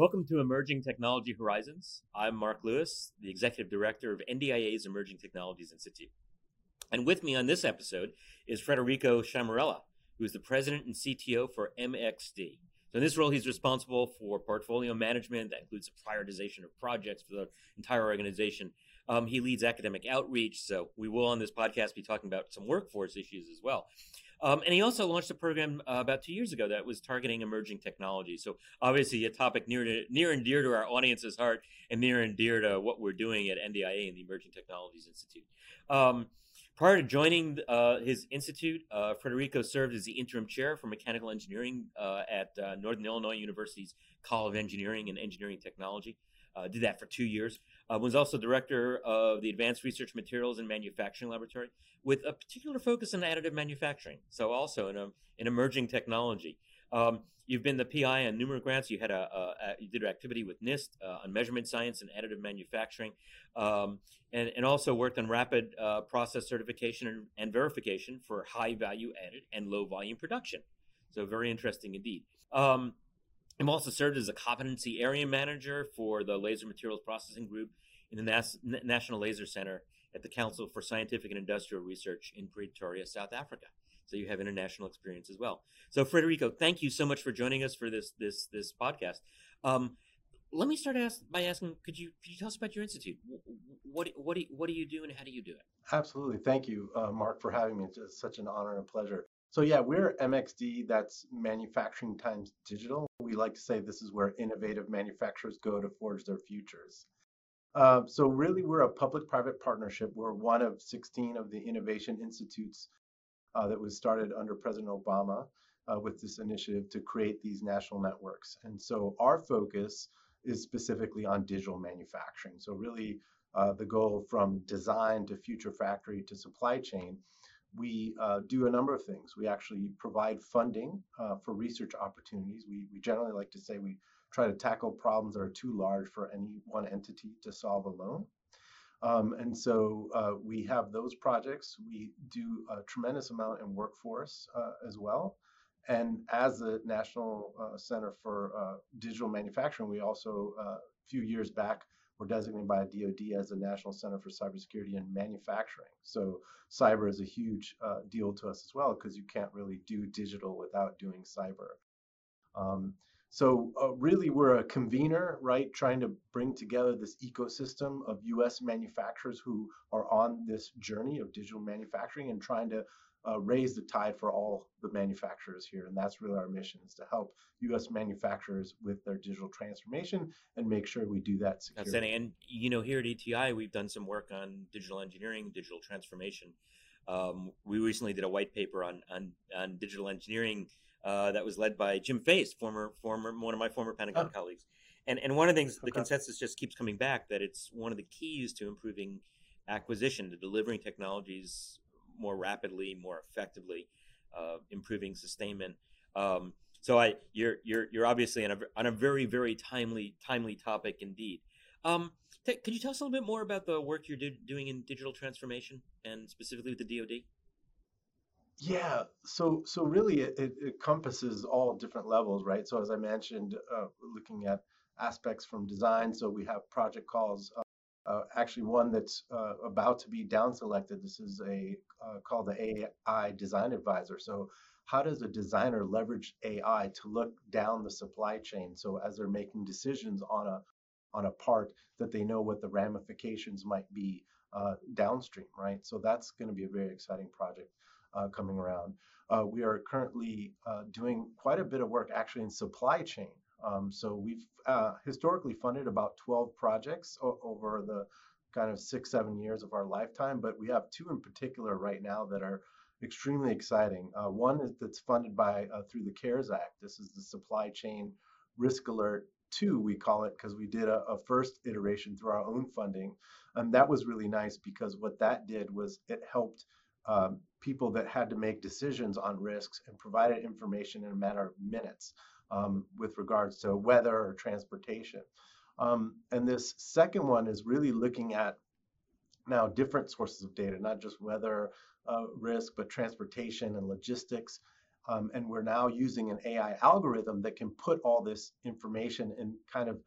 Welcome to Emerging Technology Horizons. I'm Mark Lewis, the Executive Director of NDIA's Emerging Technologies Institute. And with me on this episode is Federico Sciammarella, who is the President and CTO for MXD. So in this role, he's responsible for portfolio management. That includes the prioritization of projects for the entire organization. Um, he leads academic outreach. So we will on this podcast be talking about some workforce issues as well. Um, and he also launched a program uh, about two years ago that was targeting emerging technology. So obviously a topic near to, near and dear to our audience's heart and near and dear to what we're doing at NDIA and the Emerging Technologies Institute. Um, prior to joining uh, his institute, uh, Federico served as the interim chair for mechanical engineering uh, at uh, Northern Illinois University's College of Engineering and Engineering Technology. Uh, did that for two years. Uh, was also director of the Advanced Research Materials and Manufacturing Laboratory with a particular focus on additive manufacturing. So also in a, an emerging technology. Um, you've been the PI on numerous grants. You had a, a, a you did an activity with NIST uh, on measurement science and additive manufacturing, um, and and also worked on rapid uh, process certification and, and, verification for high value added and low volume production. So very interesting indeed. Um, I'm also served as a competency area manager for the Laser Materials Processing Group in the Nas- National Laser Center at the Council for Scientific and Industrial Research in Pretoria, South Africa. So you have international experience as well. So Federico, thank you so much for joining us for this this this podcast. Um, let me start ask, by asking, could you could you tell us about your institute? What what do you, what do you do and how do you do it? Absolutely, thank you, uh, Mark, for having me. It's such an honor and pleasure. So yeah, we're MXD. That's manufacturing times digital. We like to say this is where innovative manufacturers go to forge their futures. Uh, so really, we're a public-private partnership. We're one of 16 of the innovation institutes uh, that was started under President Obama uh, with this initiative to create these national networks. And so our focus is specifically on digital manufacturing. So really, uh, the goal from design to future factory to supply chain, we uh, do a number of things. We actually provide funding uh, for research opportunities. We, we generally like to say we try to tackle problems that are too large for any one entity to solve alone. Um, and so uh, we have those projects. We do a tremendous amount in workforce uh, as well. And as the National uh, Center for uh, Digital Manufacturing, we also, a few years back, were designated by DoD as the National Center for Cybersecurity and Manufacturing. So cyber is a huge uh, deal to us as well because you can't really do digital without doing cyber. Um, so uh, really, we're a convener, right? Trying to bring together this ecosystem of U.S. manufacturers who are on this journey of digital manufacturing and trying to uh, raise the tide for all the manufacturers here. And that's really our mission: is to help U.S. manufacturers with their digital transformation and make sure we do that securely. And you know, here at ETI, we've done some work on digital engineering, digital transformation. Um, we recently did a white paper on on, on digital engineering uh, that was led by Jim Faist, former former one of my former Pentagon oh. colleagues. And and one of the things okay. the consensus just keeps coming back that it's one of the keys to improving acquisition, to delivering technologies more rapidly, more effectively, uh, improving sustainment. Um, so I you're you're you're obviously on a on a very very timely timely topic indeed. Um, t- could you tell us a little bit more about the work you're do- doing in digital transformation and specifically with the DoD? Yeah, so so really it, it encompasses all different levels, right? So as I mentioned, uh, looking at aspects from design. So we have project calls. Uh, actually, one that's uh, about to be down selected. This is a uh, called the AI Design Advisor. So how does a designer leverage AI to look down the supply chain? So as they're making decisions on a on a part, that they know what the ramifications might be uh, downstream, right? So that's going to be a very exciting project uh, coming around. Uh, we are currently doing quite a bit of work actually in supply chain. Um, so we've uh, historically funded about 12 projects over the kind of six, seven years of our lifetime, but we have two in particular right now that are extremely exciting. Uh, one is that's funded by uh, through the CARES Act. This is the Supply Chain Risk Alert 2, we call it, because we did a, a, first iteration through our own funding. And that was really nice because what that did was it helped um, people that had to make decisions on risks and provided information in a matter of minutes um, with regards to weather or transportation. Um, and this second one is really looking at now different sources of data, not just weather uh, risk, but transportation and logistics. Um, and we're now using an AI algorithm that can put all this information and kind of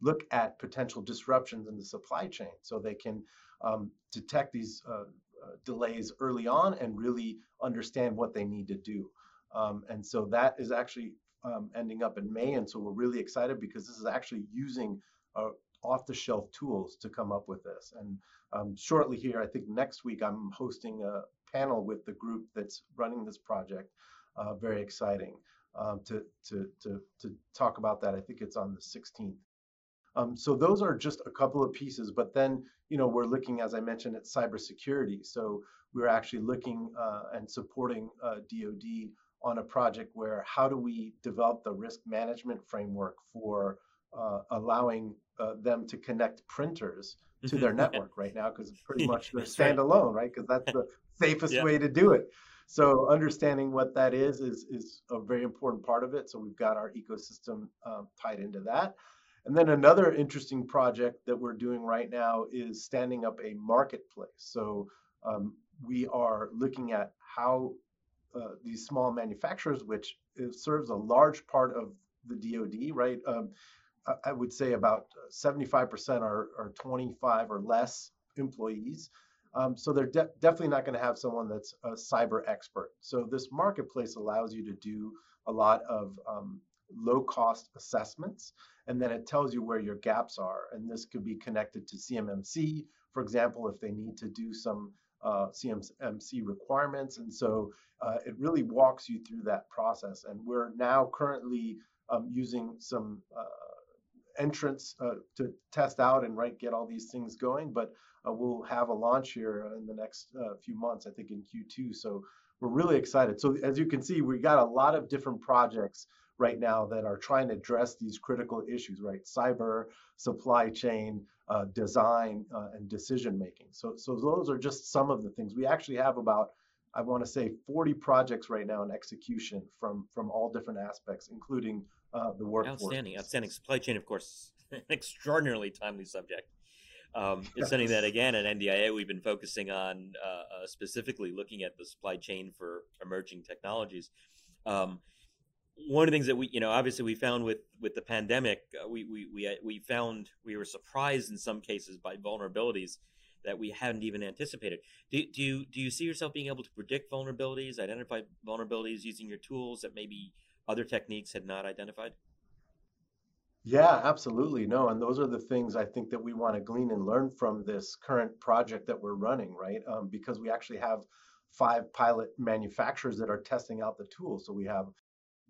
look at potential disruptions in the supply chain so they can um, detect these uh, uh, delays early on and really understand what they need to do. Um, and so that is actually um, ending up in May. And so we're really excited because this is actually using uh, off the shelf tools to come up with this. And um, shortly here, I think next week, I'm hosting a panel with the group that's running this project. Uh, very exciting um, to, to, to, to talk about that. I think it's on the 16th. Um, so those are just a couple of pieces, but then you know we're looking, as I mentioned, at cybersecurity. So we're actually looking uh, and supporting uh, DoD on a project where how do we develop the risk management framework for uh, allowing uh, them to connect printers to their network right now because it's pretty much they're standalone, right? Because that's the safest yeah. way to do it. So understanding what that is is is a very important part of it. So we've got our ecosystem um, tied into that. And then another interesting project that we're doing right now is standing up a marketplace. So um, we are looking at how uh, these small manufacturers, which serves a large part of the DoD, right? Um, I would say about 75% are, are 25 or less employees. Um, so they're de- definitely not going to have someone that's a cyber expert. So this marketplace allows you to do a lot of um, low cost assessments, and then it tells you where your gaps are. And this could be connected to CMMC, for example, if they need to do some uh, CMMC requirements. And so uh, it really walks you through that process. And we're now currently um, using some uh, entrance uh, to test out and right get all these things going. But uh, we'll have a launch here in the next uh, few months, I think in Q2. So we're really excited. So as you can see, we got a lot of different projects right now that are trying to address these critical issues, right? Cyber, supply chain, uh, design, uh, and decision making. So, so those are just some of the things. We actually have about, I want to say, 40 projects right now in execution from from all different aspects, including uh, the workforce. Outstanding, outstanding. Supply chain, of course, an extraordinarily timely subject. Um, it's something that, again, at NDIA, we've been focusing on uh, uh, specifically looking at the supply chain for emerging technologies. Um, one of the things that we, you know, obviously we found with with the pandemic, uh, we we we uh, we found we were surprised in some cases by vulnerabilities that we hadn't even anticipated. Do, do you do you see yourself being able to predict vulnerabilities, identify vulnerabilities using your tools that maybe other techniques had not identified? Yeah, absolutely. No, and those are the things I think that we want to glean and learn from this current project that we're running, right? Um, because we actually have five pilot manufacturers that are testing out the tools. So we have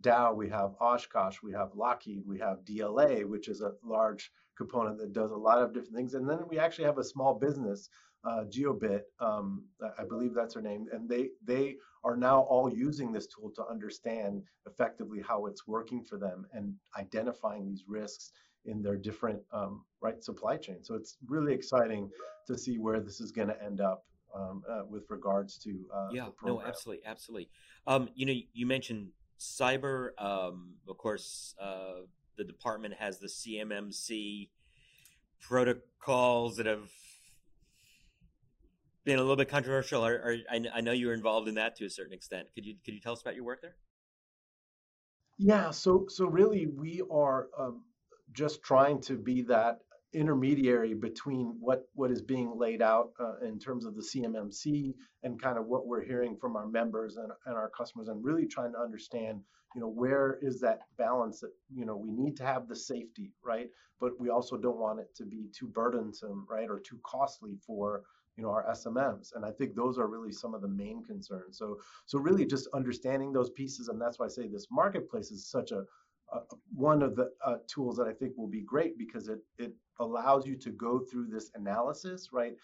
Dow, we have Oshkosh, we have Lockheed, we have DLA, which is a large component that does a lot of different things. And then we actually have a small business, uh, Geobit, um, I believe that's her name, and they they are now all using this tool to understand effectively how it's working for them and identifying these risks in their different um, right supply chain. So it's really exciting to see where this is going to end up um, uh, with regards to uh, yeah, no, absolutely, absolutely. Um, you know, you mentioned cyber. Um, of course, uh, the department has the CMMC protocols that have been a little bit controversial. Are, are, I, I know you were involved in that to a certain extent. Could you could you tell us about your work there? Yeah, so so really we are um, just trying to be that intermediary between what what is being laid out uh, in terms of the CMMC and kind of what we're hearing from our members and, and our customers and really trying to understand you know where is that balance that you know we need to have the safety right? But we also don't want it to be too burdensome right or too costly for you know our SMMs and I think those are really some of the main concerns. So so really just understanding those pieces and that's why I say this marketplace is such a one of the uh, tools that I think will be great because it it allows you to go through this analysis, right?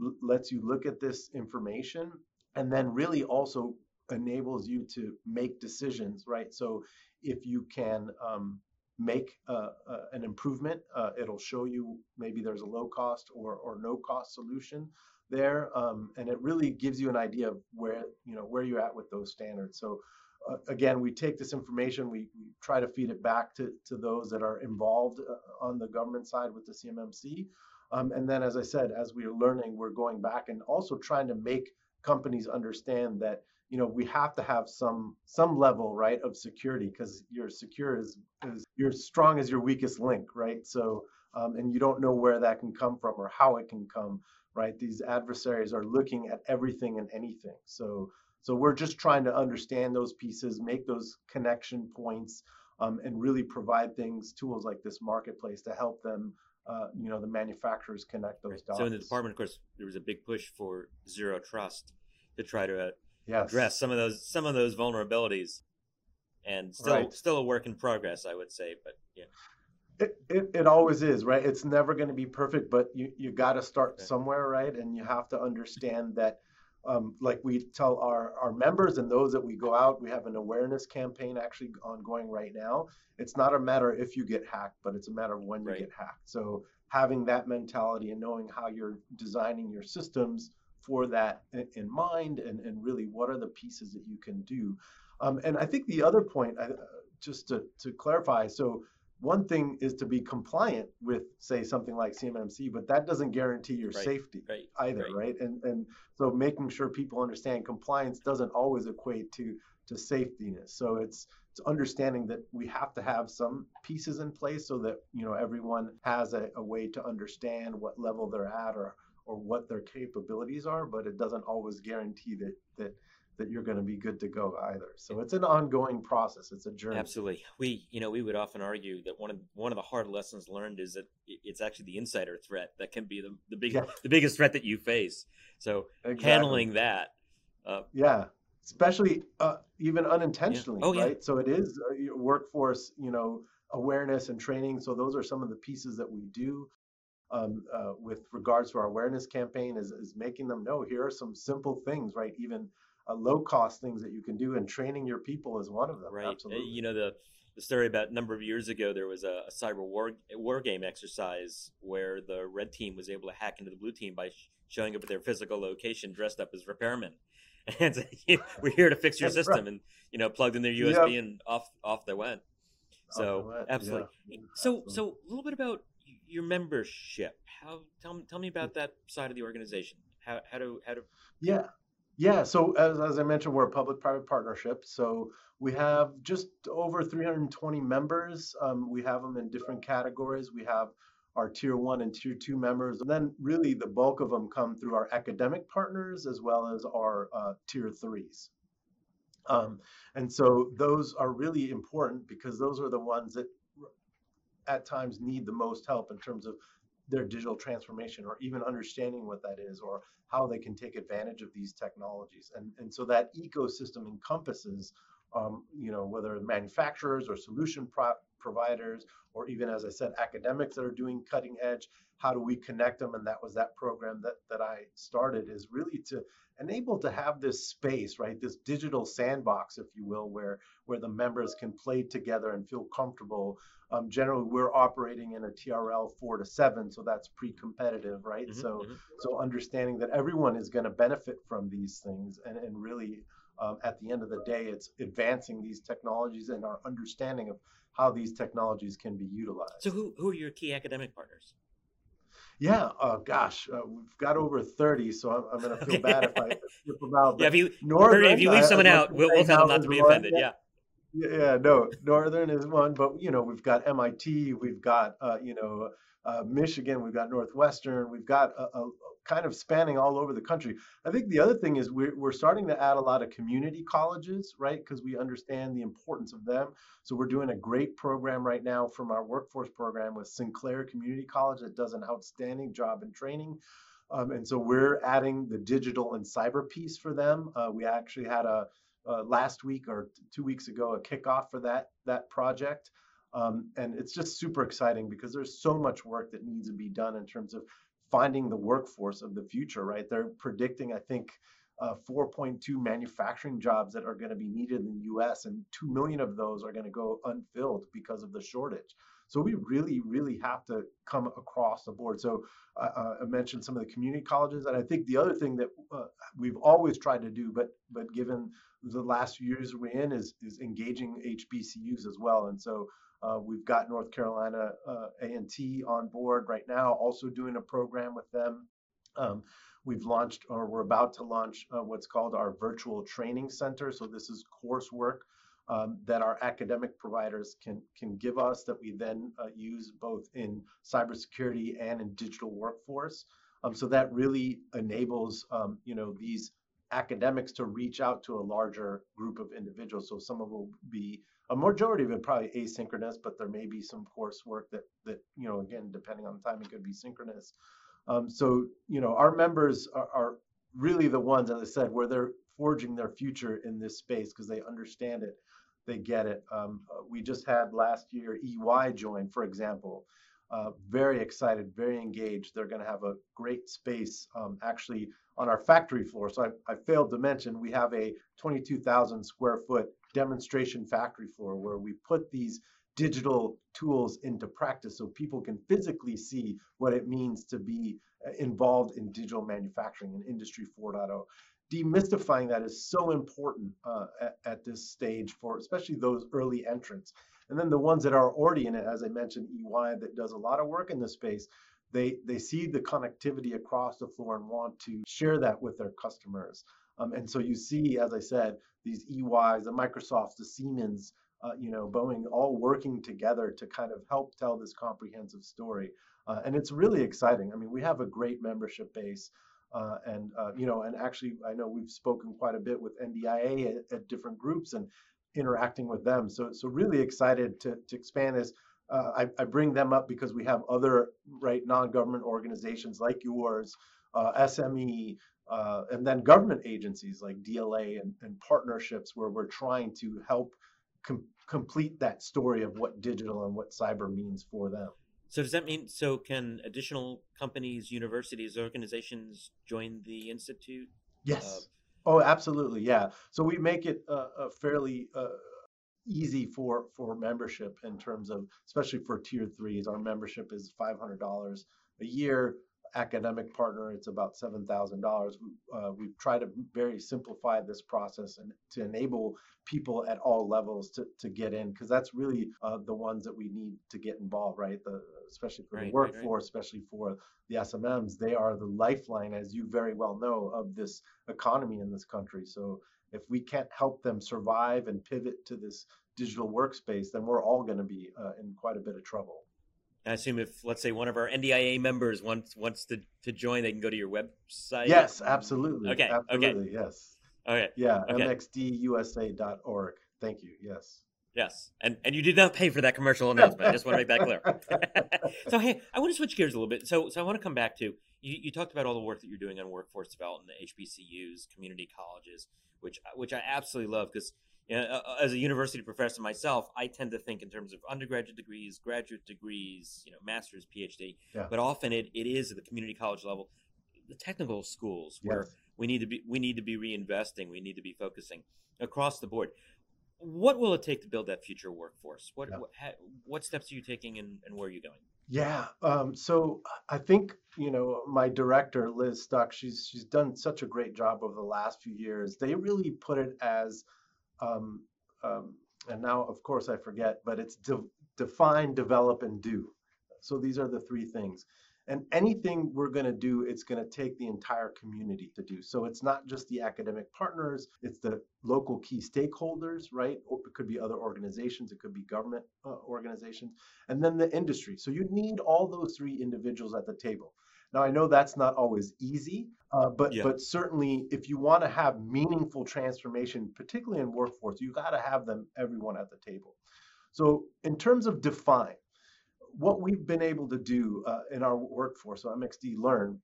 L- lets you look at this information and then really also enables you to make decisions, right? So if you can um, make uh, uh, an improvement, uh, it'll show you maybe there's a low cost or, or no cost solution there, um, and it really gives you an idea of where you know where you're at with those standards. So uh, again, we take this information, we, we, try to feed it back to, to those that are involved uh, on the government side with the CMMC. Um, and then, as I said, as we are learning, we're going back and also trying to make companies understand that you know we have to have some some level right of security because you're secure is, you're strong as your weakest link right? So um, and you don't know where that can come from or how it can come right? These adversaries are looking at everything and anything. So so we're just trying to understand those pieces make those connection points um, and really provide things tools like this marketplace to help them uh, you know the manufacturers connect those right. dots. So in the department, of course, there was a big push for zero trust to try to uh, yes. address some of those some of those vulnerabilities, and still right. still a work in progress, I would say. But yeah. It, it, it always is right it's never going to be perfect but you, you got to start okay. somewhere right and you have to understand that um, like we tell our, our members and those that we go out, we have an awareness campaign actually ongoing right now. It's not a matter if you get hacked, but it's a matter of when you get hacked. So having that mentality and knowing how you're designing your systems for that in mind and, and really what are the pieces that you can do. Um, and I think the other point, uh, just to, to clarify, so one thing is to be compliant with say something like CMMC, but that doesn't guarantee your right, safety right, either, right. right? And and so making sure people understand compliance doesn't always equate to to safetyness. So it's it's understanding that we have to have some pieces in place so that you know everyone has a, a way to understand what level they're at or or what their capabilities are, but it doesn't always guarantee that that that you're going to be good to go either. So it's an ongoing process. It's a journey. Absolutely. We, you know, we would often argue that one of one of the hard lessons learned is that it's actually the insider threat that can be the the big yeah. the biggest threat that you face. So exactly. handling that. Uh, yeah, especially uh, even unintentionally, yeah. oh, right? Yeah. So it is uh, workforce, you know, awareness and training. So those are some of the pieces that we do. Um, uh, with regards to our awareness campaign is, is making them know here are some simple things, right? Even uh, low cost things that you can do, and training your people is one of them. Right. Absolutely. You know the the story about a number of years ago, there was a, a, cyber war war game exercise where the red team was able to hack into the blue team by sh- showing up at their physical location dressed up as repairmen. And so, we're here to fix your system, right. and you know, plugged in their USB yep. and off off they went. So went. absolutely. Yeah. So absolutely. so a little bit about your membership. How tell tell me about that side of the organization. How how do how do yeah yeah, so as, as I mentioned, we're a public-private partnership. So we have just over 320 members. Um, we have them in different categories. We have our tier one and tier two members. And then really the bulk of them come through our academic partners as well as our uh, tier threes. Um, and so those are really important because those are the ones that at times need the most help in terms of their digital transformation or even understanding what that is or how they can take advantage of these technologies. And, and so that ecosystem encompasses, um, you know, whether manufacturers or solution pro- providers, or even, as I said, academics that are doing cutting edge, how do we connect them? And that was that program that, that I started is really to enable to have this space, right? This digital sandbox, if you will, where, where the members can play together and feel comfortable um, generally, we're operating in a TRL four to seven, so that's pre-competitive, right? Mm-hmm, so, mm-hmm. so understanding that everyone is going to benefit from these things, and and really, um, at the end of the day, it's advancing these technologies and our understanding of how these technologies can be utilized. So, who who are your key academic partners? Yeah, uh, gosh, uh, we've got over 30, so I'm, I'm going to feel bad if I skip them out. Yeah, if you, Northern, if you leave someone I, out, we'll, we'll tell them not to be offended. Yeah. Yeah, no, Northern is one, but you know, we've got MIT, we've got uh, you know, uh, Michigan, we've got Northwestern, we've got a, a, kind of spanning all over the country. I think the other thing is we're, we're starting to add a lot of community colleges, right? Because we understand the importance of them. So we're doing a great program right now from our workforce program with Sinclair Community College that does an outstanding job in training. Um, and so we're adding the digital and cyber piece for them. Uh, we actually had a uh, last week or two weeks ago a kickoff for that that project. Um, and it's just super exciting because there's so much work that needs to be done in terms of finding the workforce of the future, right? They're predicting, I think, uh, 4.2 manufacturing jobs that are going to be needed in the US, and 2 million of those are going to go unfilled because of the shortage. So we really, really have to come across the board. So uh, I mentioned some of the community colleges, and I think the other thing that uh, we've always tried to do, but but given the last few years we're in, is is engaging HBCUs as well. And so uh, we've got North Carolina uh, A&T on board right now, also doing a program with them. Um, we've launched, or we're about to launch, uh, what's called our virtual training center. So this is coursework um, that our academic providers can can give us that we then uh, use both in cybersecurity and in digital workforce. Um, so that really enables um, you know these academics to reach out to a larger group of individuals. So some of will be a majority of it probably asynchronous, but there may be some coursework that that you know again depending on the time it could be synchronous. Um, so you know our members are, are really the ones, as I said, where they're forging their future in this space because they understand it they get it. Um, we just had last year EY join, for example. Uh, very excited, very engaged. They're going to have a great space um, actually on our factory floor. So I, I, failed to mention we have a 22,000 square foot demonstration factory floor where we put these digital tools into practice so people can physically see what it means to be uh, involved in digital manufacturing and industry 4.0 demystifying that is so important uh, at, at, this stage for especially those early entrants. And then the ones that are already in it, as I mentioned, EY that does a lot of work in this space, they they see the connectivity across the floor and want to share that with their customers. Um, and so you see, as I said, these EYs, the Microsofts, the Siemens, uh, you know, Boeing, all working together to kind of help tell this comprehensive story. Uh, and it's really exciting. I mean, we have a great membership base. Uh, and uh, you know, and actually, I know we've spoken quite a bit with NDIA at, at different groups and interacting with them. So, so really excited to to expand this. Uh, I, I, bring them up because we have other right non-government organizations like yours, uh, SME, uh, and then government agencies like DLA and, and partnerships where we're trying to help com- complete that story of what digital and what cyber means for them. So does that mean so can additional companies, universities, organizations join the institute? Yes. Uh, oh, absolutely. Yeah. So we make it uh, a fairly uh, easy for for membership in terms of especially for tier threes. Our membership is five hundred dollars a year academic partner, it's about seven thousand uh, dollars. We've tried to very simplify this process and to enable people at all levels to, to get in because that's really uh, the ones that we need to get involved, right? The especially for right, the workforce, right, right. especially for the SMMs, they are the lifeline, as you very well know, of this economy in this country. So if we can't help them survive and pivot to this digital workspace, then we're all going to be uh, in quite a bit of trouble. I assume if let's say one of our NDIA members wants wants to, to join, they can go to your website. Yes, absolutely. Okay. Absolutely. Okay. Yes. Okay. Yeah. Okay. MXDUSA.org. Thank you. Yes. Yes, and and you did not pay for that commercial announcement. I just want to make that clear. so hey, I want to switch gears a little bit. So so I want to come back to you. You talked about all the work that you're doing on workforce development, the HBCUs, community colleges, which which I absolutely love because you know, uh, as a university professor myself, I tend to think in terms of undergraduate degrees, graduate degrees, you know, master's, PhD. Yeah. But often it, it is at the community college level, the technical schools where yes. we need to be we need to be reinvesting, we need to be focusing across the board. What will it take to build that future workforce? What yeah. what, what, steps are you taking and, and where are you going? Yeah, um, so I think you know my director Liz Stuck. She's she's done such a great job over the last few years. They really put it as um, um, and now of course I forget, but it's de- define, develop, and do. So these are the three things. And anything we're going to do, it's going to take the entire community to do. So it's not just the academic partners, it's the local key stakeholders, right? Or it could be other organizations, it could be government uh, organizations, and then the industry. So you need all those three individuals at the table. Now I know that's not always easy, uh, but yeah. but certainly if you want to have meaningful transformation, particularly in workforce, you got to have them everyone at the table. So in terms of define, what we've been able to do uh, in our workforce, so MXD Learn,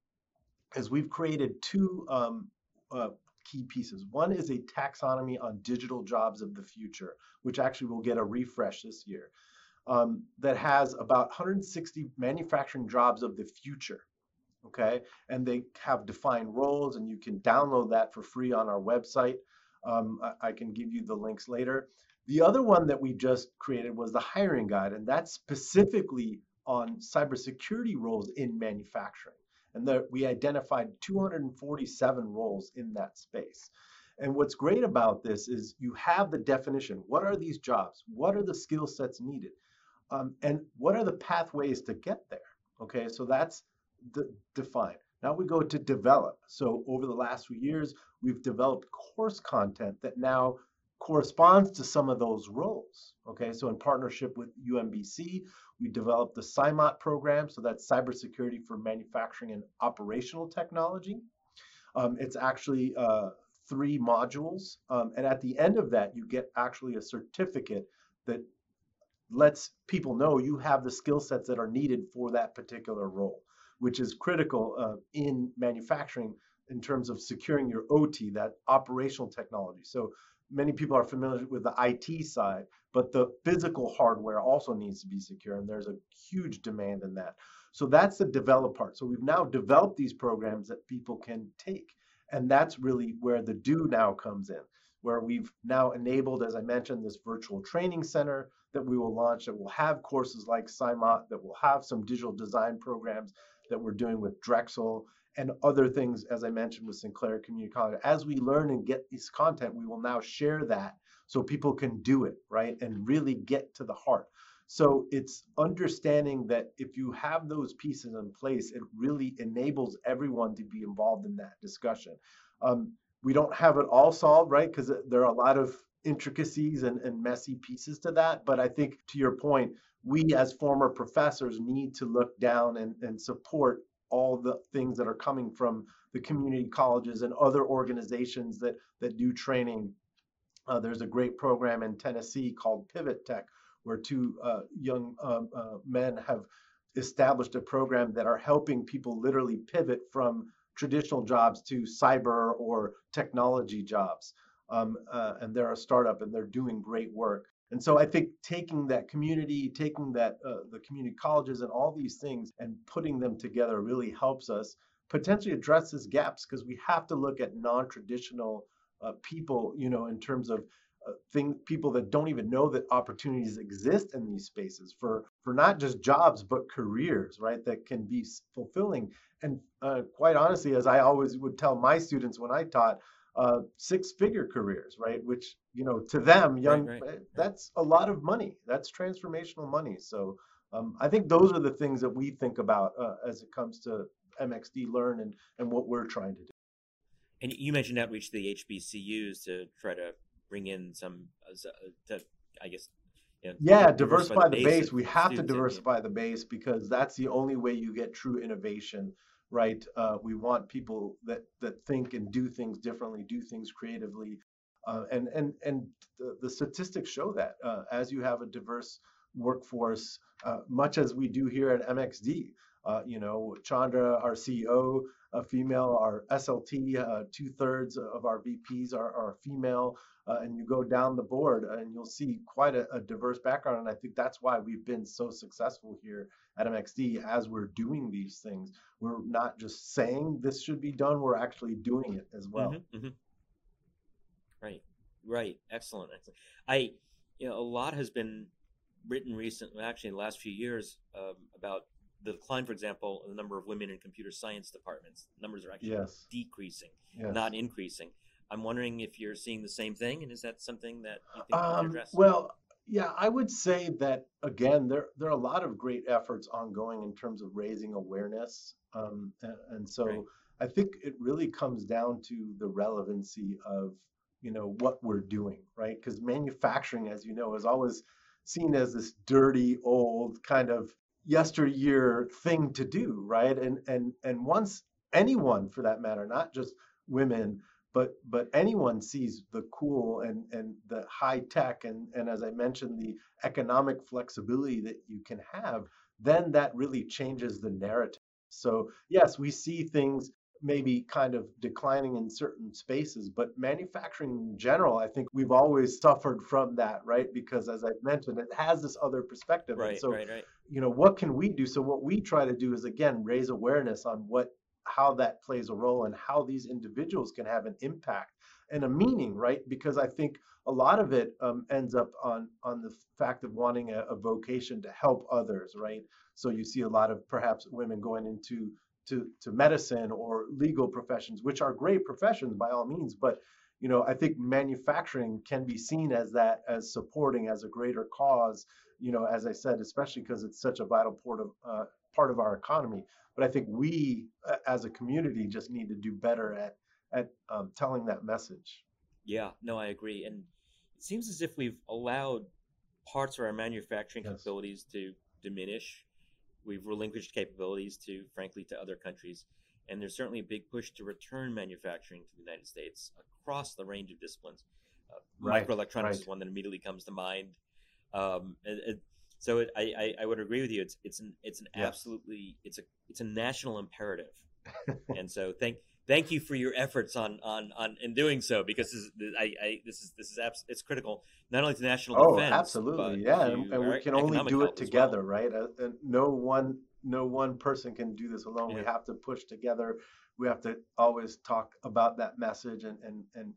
is we've created two um, uh, key pieces. One is a taxonomy on digital jobs of the future, which actually will get a refresh this year. Um, that has about 160 manufacturing jobs of the future okay? And they have defined roles, and you can download that for free on our website. Um, I, I, can give you the links later. The other one that we just created was the hiring guide, and that's specifically on cybersecurity roles in manufacturing. And that we identified 247 roles in that space. And what's great about this is you have the definition. What are these jobs? What are the skill sets needed? Um, and what are the pathways to get there? Okay, so that's defined. Now we go to develop. So over the last few years, we've developed course content that now corresponds to some of those roles. Okay, so in partnership with UMBC, we developed the CIMOT program, so that's cybersecurity for manufacturing and operational technology. Um, it's actually uh, three modules, um, and at the end of that, you get actually a certificate that lets people know you have the skill sets that are needed for that particular role, which is critical uh, in manufacturing in terms of securing your OT, that operational technology. So many people are familiar with the IT side, but the physical hardware also needs to be secure, and there's a huge demand in that. So that's the develop part. So we've now developed these programs that people can take, and that's really where the do now comes in, where we've now enabled, as I mentioned, this virtual training center that we will launch that will have courses like CIMOT, that will have some digital design programs that we're doing with Drexel and other things, as I mentioned with Sinclair Community College. As we learn and get this content, we will now share that so people can do it, right? And really get to the heart. So it's understanding that if you have those pieces in place, it really enables everyone to be involved in that discussion. Um, we don't have it all solved, right? Because there are a lot of intricacies and, and messy pieces to that. But I think to your point, we as former professors need to look down and, and support all the things that are coming from the community colleges and other organizations that that do training. Uh, there's a great program in Tennessee called Pivot Tech, where two uh, young um, uh, men have established a program that are helping people literally pivot from traditional jobs to cyber or technology jobs. Um, uh, and they're a startup and they're doing great work. And so I think taking that community, taking that uh, the community colleges and all these things and putting them together really helps us potentially address these gaps because we have to look at non-traditional uh, people, you know, in terms of uh, thing, people that don't even know that opportunities exist in these spaces for for not just jobs but careers, right? That can be fulfilling. And uh, quite honestly, as I always would tell my students when I taught, uh, six-figure careers, right? Which you know, to them, young, right, right. Eh, that's a lot of money. That's transformational money. So um, I think those are the things that we think about uh, as it comes to MXD Learn and and what we're trying to do. And you mentioned outreach to the HBCUs to try to bring in some, uh, to, I guess, you know, yeah, diversify, diversify the base. We have to diversify the base because that's the only way you get true innovation right? Uh, we want people that that think and do things differently, do things creatively, uh, and and and the, the statistics show that uh, as you have a diverse workforce, uh, much as we do here at MXD. Uh, you know, Chandra, our CEO, a female, our SLT, uh, two thirds of our VPs are, are female. Uh, and you go down the board and you'll see quite a, a, diverse background. And I think that's why we've been so successful here at MXD as we're doing these things. We're not just saying this should be done, we're actually doing it as well. Mm-hmm, mm-hmm. Right, right. Excellent. Excellent. I, you know, a lot has been written recently, actually in the last few years, um, about the decline, for example, in the number of women in computer science departments. Numbers are actually yes. decreasing, yes. not increasing. I'm wondering if you're seeing the same thing, and is that something that you think um, address? Well, yeah, I would say that again, there there are a lot of great efforts ongoing in terms of raising awareness, um, and, and, so right. I think it really comes down to the relevancy of you know what we're doing, right? Because manufacturing, as you know, is always seen as this dirty old kind of yesteryear thing to do, right? And and and once anyone, for that matter, not just women but but anyone sees the cool and and the high tech and and as I mentioned the economic flexibility that you can have, then that really changes the narrative. So yes, we see things maybe kind of declining in certain spaces, but manufacturing in general, I think we've always suffered from that, right? Because as I've mentioned, it has this other perspective. Right, so, right, right. you know, what can we do? So what we try to do is again raise awareness on what how that plays a role and how these individuals can have an impact and a meaning, right? Because I think a lot of it um, ends up on on the fact of wanting a, a, vocation to help others, right? So you see a lot of perhaps women going into to, to medicine or legal professions, which are great professions by all means, but you know I think manufacturing can be seen as that as supporting as a greater cause. You know, as I said, especially because it's such a vital part of uh, part of our economy. But I think we, as a community, just need to do better at at um, telling that message. Yeah, no, I agree. And it seems as if we've allowed parts of our manufacturing yes. capabilities to diminish. We've relinquished capabilities to, frankly, to other countries. And there's certainly a big push to return manufacturing to the United States across the range of disciplines. Uh, right, microelectronics right. is one that immediately comes to mind. Um, it, it, so it, I, I would agree with you. It's it's an it's an yes. absolutely it's a it's a national imperative. and so thank thank you for your efforts on on on in doing so because this is, I, I this is this is abs- it's critical not only to national oh, defense. absolutely, yeah, and, and we can only do it together, well. right? Uh, and no one no one person can do this alone. Yeah. We have to push together. We have to always talk about that message and and and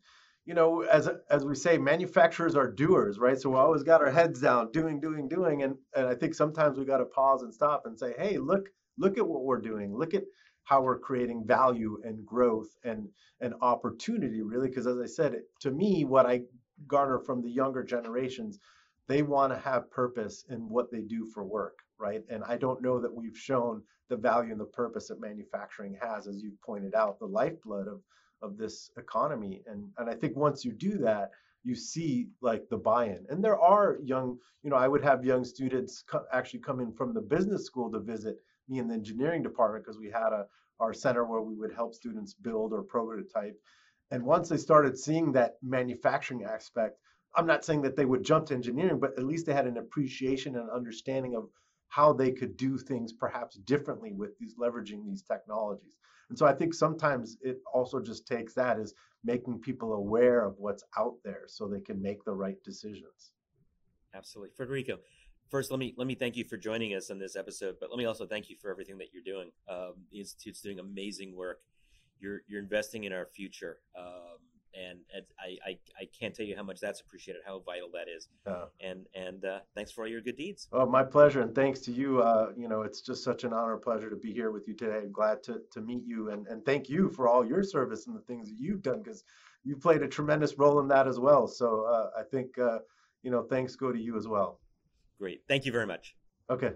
you know, as as we say, manufacturers are doers, right? So we always got our heads down, doing, doing, doing, and and I think sometimes we got to pause and stop and say, hey, look, look at what we're doing. Look at how we're creating value and growth and and opportunity, really. Because as I said, to me, what I garner from the younger generations, they want to have purpose in what they do for work, right? And I don't know that we've shown the value and the purpose that manufacturing has, as you pointed out, the lifeblood of of this economy. And and I think once you do that, you see like the buy-in. And there are young, you know, I would have young students co- actually come in from the business school to visit me in the engineering department because we had a our center where we would help students build or prototype. And once they started seeing that manufacturing aspect, I'm not saying that they would jump to engineering, but at least they had an appreciation and understanding of how they could do things perhaps differently with these leveraging these technologies. And so I think sometimes it also just takes that is making people aware of what's out there so they can make the right decisions. Absolutely. Federico, first let me let me thank you for joining us on this episode, but let me also thank you for everything that you're doing. Um, the Institute's doing amazing work. You're you're investing in our future. Um, and, and I, I, I can't tell you how much that's appreciated, how vital that is. And and uh, thanks for all your good deeds. Oh, my pleasure, and thanks to you. Uh, you know, it's just such an honor, and pleasure to be here with you today. I'm glad to to meet you, and and thank you for all your service and the things that you've done because you played a tremendous role in that as well. So uh, I think uh, you know, thanks go to you as well. Great, thank you very much. Okay.